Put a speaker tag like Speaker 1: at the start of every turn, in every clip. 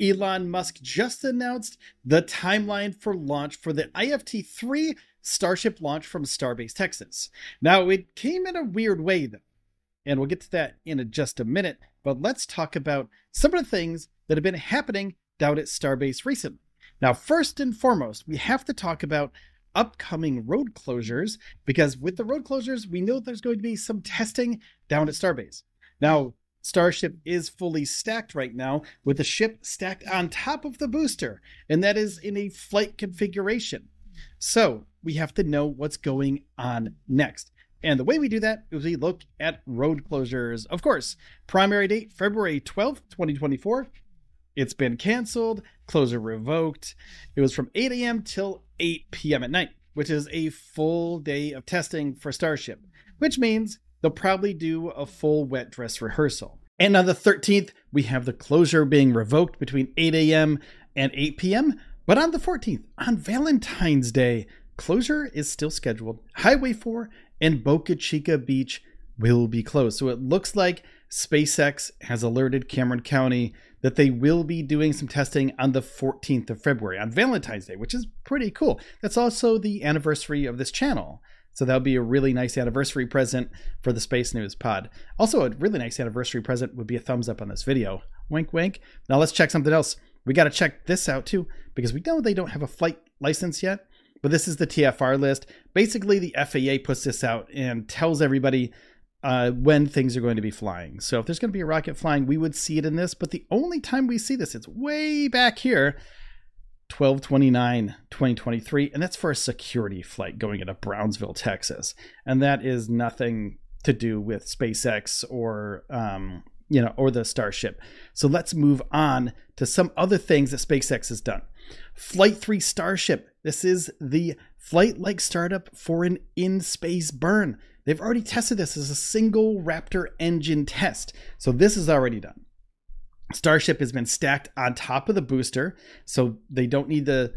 Speaker 1: Elon Musk just announced the timeline for launch for the IFT 3 Starship launch from Starbase, Texas. Now, it came in a weird way, though, and we'll get to that in a, just a minute, but let's talk about some of the things that have been happening down at Starbase recently. Now, first and foremost, we have to talk about upcoming road closures because with the road closures, we know there's going to be some testing down at Starbase. Now, Starship is fully stacked right now with the ship stacked on top of the booster, and that is in a flight configuration. So we have to know what's going on next. And the way we do that is we look at road closures. Of course, primary date February 12th, 2024. It's been canceled, closure revoked. It was from 8 a.m. till 8 p.m. at night, which is a full day of testing for Starship, which means they'll probably do a full wet dress rehearsal. And on the 13th, we have the closure being revoked between 8 a.m. and 8 p.m. But on the 14th, on Valentine's Day, closure is still scheduled. Highway 4 and Boca Chica Beach will be closed. So it looks like SpaceX has alerted Cameron County that they will be doing some testing on the 14th of February, on Valentine's Day, which is pretty cool. That's also the anniversary of this channel. So that'll be a really nice anniversary present for the Space News pod. Also, a really nice anniversary present would be a thumbs up on this video. Wink, wink. Now let's check something else. We got to check this out too, because we know they don't have a flight license yet, but this is the TFR list. Basically, the FAA puts this out and tells everybody uh, when things are going to be flying. So if there's going to be a rocket flying, we would see it in this. But the only time we see this, it's way back here 1229 2023 and that's for a security flight going into brownsville texas. And that is nothing to do with spacex or um, you know or the starship. So let's move on to some other things that spacex has done. Flight 3 starship. This is the flight like startup for an in-space burn. They've already tested this as a single raptor engine test. So this is already done Starship has been stacked on top of the booster, so they don't need the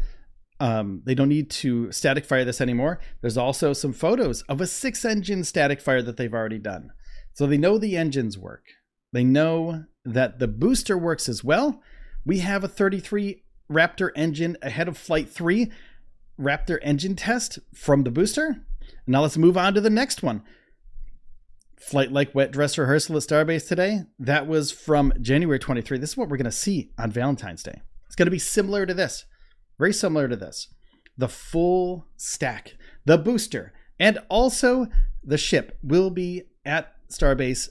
Speaker 1: um, they don't need to static fire this anymore. There's also some photos of a six engine static fire that they've already done. So they know the engines work. They know that the booster works as well. We have a 33 Raptor engine ahead of Flight 3 Raptor engine test from the booster. Now let's move on to the next one flight like wet dress rehearsal at Starbase today, that was from January 23. This is what we're going to see on Valentine's Day. It's going to be similar to this, very similar to this. The full stack, the booster, and also the ship will be at Starbase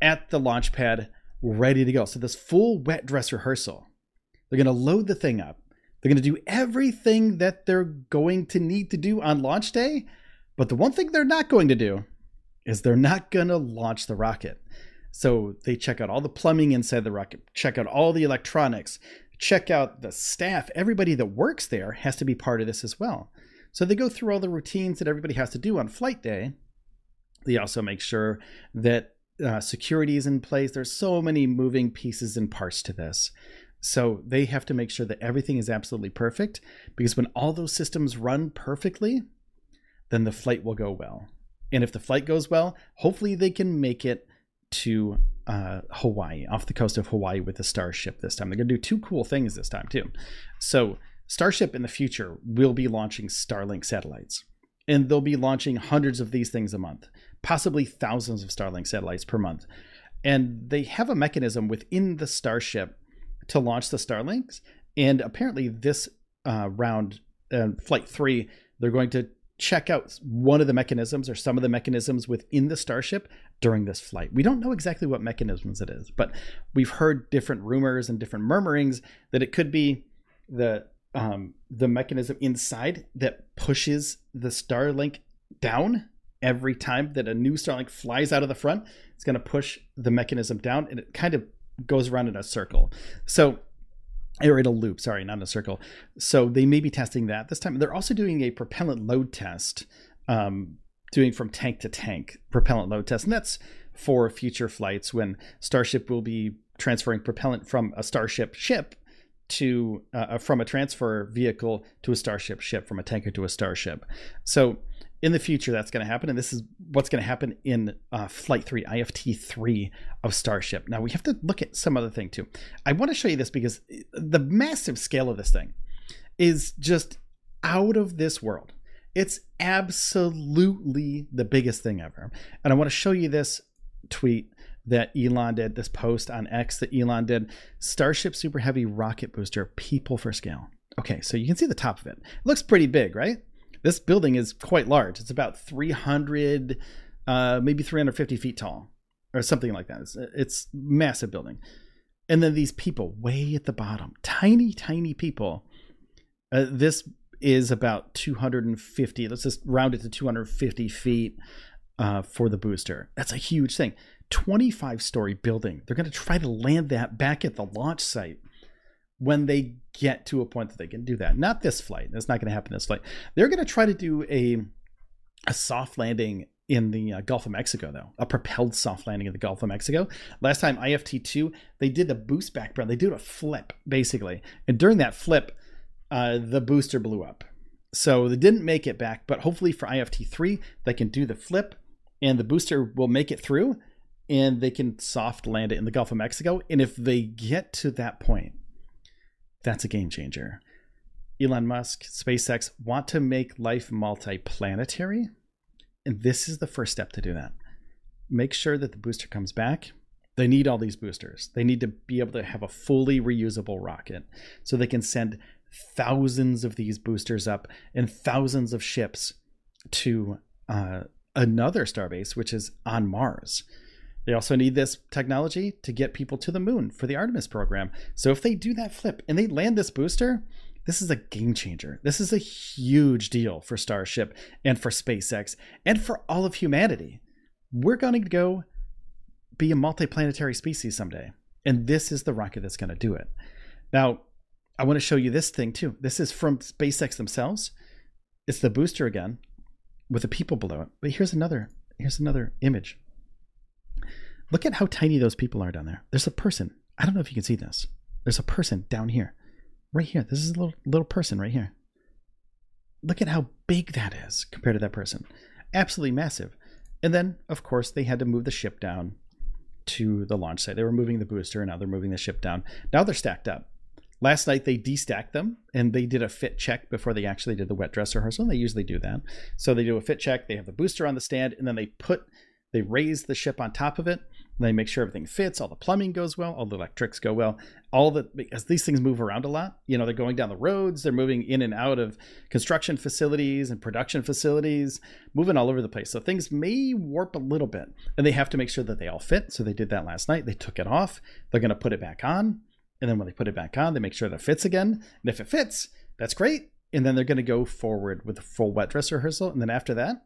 Speaker 1: at the launch pad ready to go. So, this full wet dress rehearsal, they're going to load the thing up. They're going to do everything that they're going to need to do on launch day. But the one thing they're not going to do is they're not going to launch the rocket. So they check out all the plumbing inside the rocket, check out all the electronics, check out the staff. Everybody that works there has to be part of this as well. So they go through all the routines that everybody has to do on flight day. They also make sure that uh, security is in place. There's so many moving pieces and parts to this. So they have to make sure that everything is absolutely perfect because when all those systems run perfectly, then the flight will go well. And if the flight goes well, hopefully they can make it to uh, Hawaii, off the coast of Hawaii with the Starship this time. They're going to do two cool things this time, too. So, Starship in the future will be launching Starlink satellites, and they'll be launching hundreds of these things a month, possibly thousands of Starlink satellites per month. And they have a mechanism within the Starship to launch the Starlinks. And apparently, this uh, round, uh, Flight 3, they're going to check out one of the mechanisms or some of the mechanisms within the starship during this flight. We don't know exactly what mechanisms it is, but we've heard different rumors and different murmurings that it could be the um, the mechanism inside that pushes the Starlink down every time that a new Starlink flies out of the front. It's going to push the mechanism down, and it kind of goes around in a circle. So or in a loop, sorry, not in a circle. So they may be testing that this time. They're also doing a propellant load test, um, doing from tank to tank propellant load test, and that's for future flights when Starship will be transferring propellant from a Starship ship to uh, from a transfer vehicle to a Starship ship, from a tanker to a Starship. So in the future that's going to happen and this is what's going to happen in uh, flight 3 ift 3 of starship. Now we have to look at some other thing too. I want to show you this because the massive scale of this thing is just out of this world. It's absolutely the biggest thing ever. And i want to show you this tweet that elon did this post on x that elon did. Starship super heavy rocket booster people for scale. Okay so you can see the top of it, it. Looks pretty big right this building is quite large. It's about 300, uh, maybe 350 feet tall, or something like that. It's, it's massive building. And then these people way at the bottom, tiny, tiny people. Uh, this is about 250. Let's just round it to 250 feet uh, for the booster. That's a huge thing. 25 story building. They're going to try to land that back at the launch site when they get to a point that they can do that. Not this flight. That's not going to happen this flight. They're going to try to do a a soft landing in the uh, Gulf of Mexico, though, a propelled soft landing in the Gulf of Mexico. Last time, IFT 2, they did a boost back burn. They did a flip, basically. And during that flip, uh, the booster blew up. So they didn't make it back, but hopefully for IFT 3, they can do the flip and the booster will make it through and they can soft land it in the Gulf of Mexico. And if they get to that point, that's a game changer. Elon Musk, SpaceX want to make life multi-planetary, and this is the first step to do that. Make sure that the booster comes back. They need all these boosters. They need to be able to have a fully reusable rocket so they can send thousands of these boosters up and thousands of ships to uh, another starbase, which is on Mars. They also need this technology to get people to the moon for the Artemis program. So if they do that flip and they land this booster, this is a game changer. This is a huge deal for Starship and for SpaceX and for all of humanity. We're going to go be a multiplanetary species someday. And this is the rocket that's going to do it. Now, I want to show you this thing too. This is from SpaceX themselves. It's the booster again with the people below it. But here's another here's another image. Look at how tiny those people are down there. There's a person. I don't know if you can see this. There's a person down here. Right here. This is a little little person right here. Look at how big that is compared to that person. Absolutely massive. And then, of course, they had to move the ship down to the launch site. They were moving the booster, and now they're moving the ship down. Now they're stacked up. Last night they destacked them and they did a fit check before they actually did the wet dress rehearsal. And they usually do that. So they do a fit check. They have the booster on the stand, and then they put they raise the ship on top of it they make sure everything fits, all the plumbing goes well, all the electrics go well. All the as these things move around a lot, you know, they're going down the roads, they're moving in and out of construction facilities and production facilities, moving all over the place. So things may warp a little bit, and they have to make sure that they all fit. So they did that last night. They took it off. They're going to put it back on, and then when they put it back on, they make sure that it fits again. And if it fits, that's great. And then they're going to go forward with a full wet dress rehearsal, and then after that,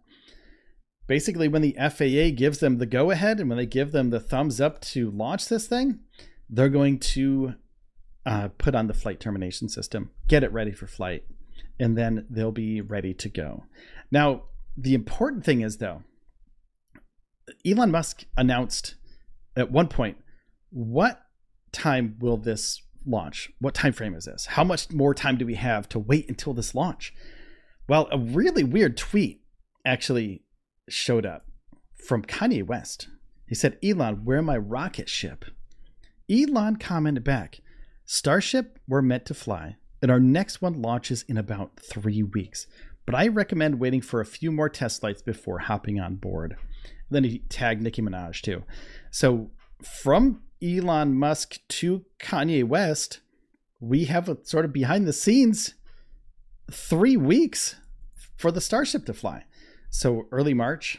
Speaker 1: basically when the FAA gives them the go ahead and when they give them the thumbs up to launch this thing, they're going to uh, put on the flight termination system, get it ready for flight, and then they'll be ready to go. Now, the important thing is though, Elon Musk announced at one point, what time will this launch? What time frame is this? How much more time do we have to wait until this launch? Well, a really weird tweet actually showed up from Kanye West. He said, Elon, where my rocket ship? Elon commented back, Starship, we're meant to fly, and our next one launches in about three weeks. But I recommend waiting for a few more test flights before hopping on board. And then he tagged Nicki Minaj too. So from Elon Musk to Kanye West, we have a sort of behind the scenes three weeks for the Starship to fly. So early March,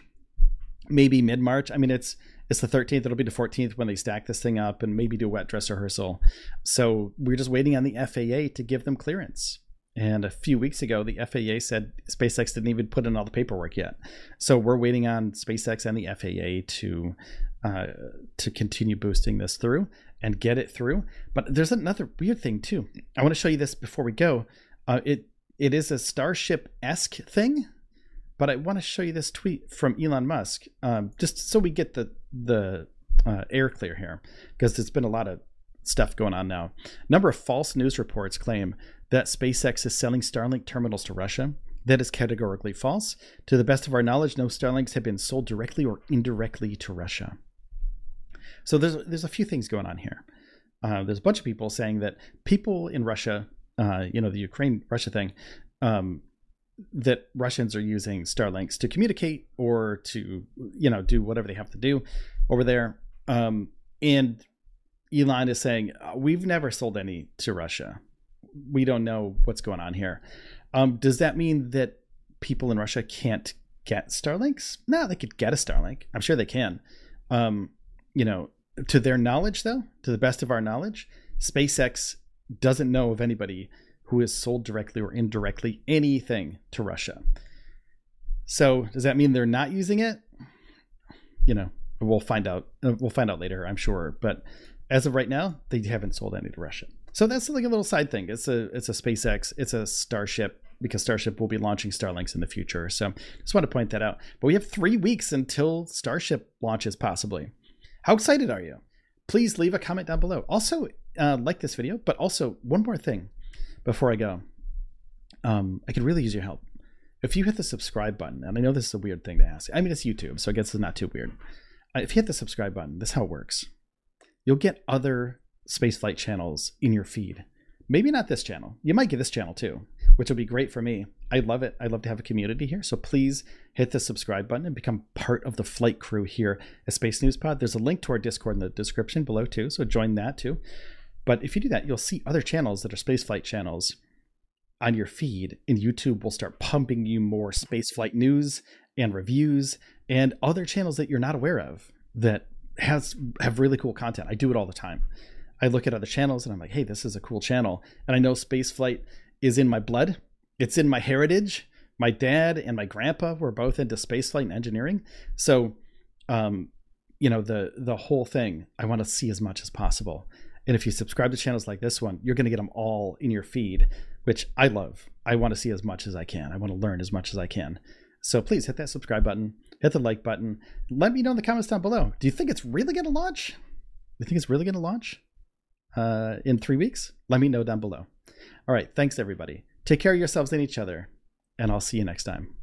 Speaker 1: maybe mid March. I mean, it's it's the 13th. It'll be the 14th when they stack this thing up and maybe do a wet dress rehearsal. So we're just waiting on the FAA to give them clearance. And a few weeks ago, the FAA said SpaceX didn't even put in all the paperwork yet. So we're waiting on SpaceX and the FAA to uh, to continue boosting this through and get it through. But there's another weird thing too. I want to show you this before we go. Uh, it it is a Starship esque thing. But I want to show you this tweet from Elon Musk, um, just so we get the the uh, air clear here, because there's been a lot of stuff going on now. A number of false news reports claim that SpaceX is selling Starlink terminals to Russia. That is categorically false. To the best of our knowledge, no Starlinks have been sold directly or indirectly to Russia. So there's there's a few things going on here. Uh, there's a bunch of people saying that people in Russia, uh, you know, the Ukraine Russia thing, um, that Russians are using Starlinks to communicate or to you know do whatever they have to do over there. Um, and Elon is saying uh, we've never sold any to Russia. We don't know what's going on here. Um, does that mean that people in Russia can't get Starlinks? No, they could get a Starlink. I'm sure they can. Um, you know, to their knowledge, though, to the best of our knowledge, SpaceX doesn't know of anybody who has sold directly or indirectly anything to Russia. So does that mean they're not using it? You know, we'll find out. Uh, we'll find out later, I'm sure. But as of right now, they haven't sold any to Russia. So that's like a little side thing. It's a it's a SpaceX, it's a Starship because Starship will be launching Starlinks in the future. So just want to point that out. But we have three weeks until Starship launches, possibly. How excited are you? Please leave a comment down below. Also, uh, like this video, but also one more thing before I go. Um, I could really use your help. If you hit the subscribe button, and I know this is a weird thing to ask. I mean, it's YouTube, so I guess it's not too weird. Uh, if you hit the subscribe button, this is how it works. You'll get other spaceflight channels in your feed. Maybe not this channel. You might get this channel too, which will be great for me. I love it. I love to have a community here. So please hit the subscribe button and become part of the flight crew here at Space News Pod. There's a link to our Discord in the description below too, so join that too. But if you do that, you'll see other channels that are spaceflight channels on your feed, and YouTube will start pumping you more spaceflight news and reviews and other channels that you're not aware of that has have really cool content. I do it all the time. I look at other channels and I'm like, hey, this is a cool channel. And I know spaceflight is in my blood. It's in my heritage. My dad and my grandpa were both into spaceflight and engineering. So um, you know, the the whole thing I want to see as much as possible. And if you subscribe to channels like this one, you're going to get them all in your feed, which I love. I want to see as much as I can. I want to learn as much as I can. So please hit that subscribe button, hit the like button. Let me know in the comments down below. Do you think it's really going to launch? Do you think it's really going to launch uh, in three weeks? Let me know down below. All right. Thanks, everybody. Take care of yourselves and each other, and I'll see you next time.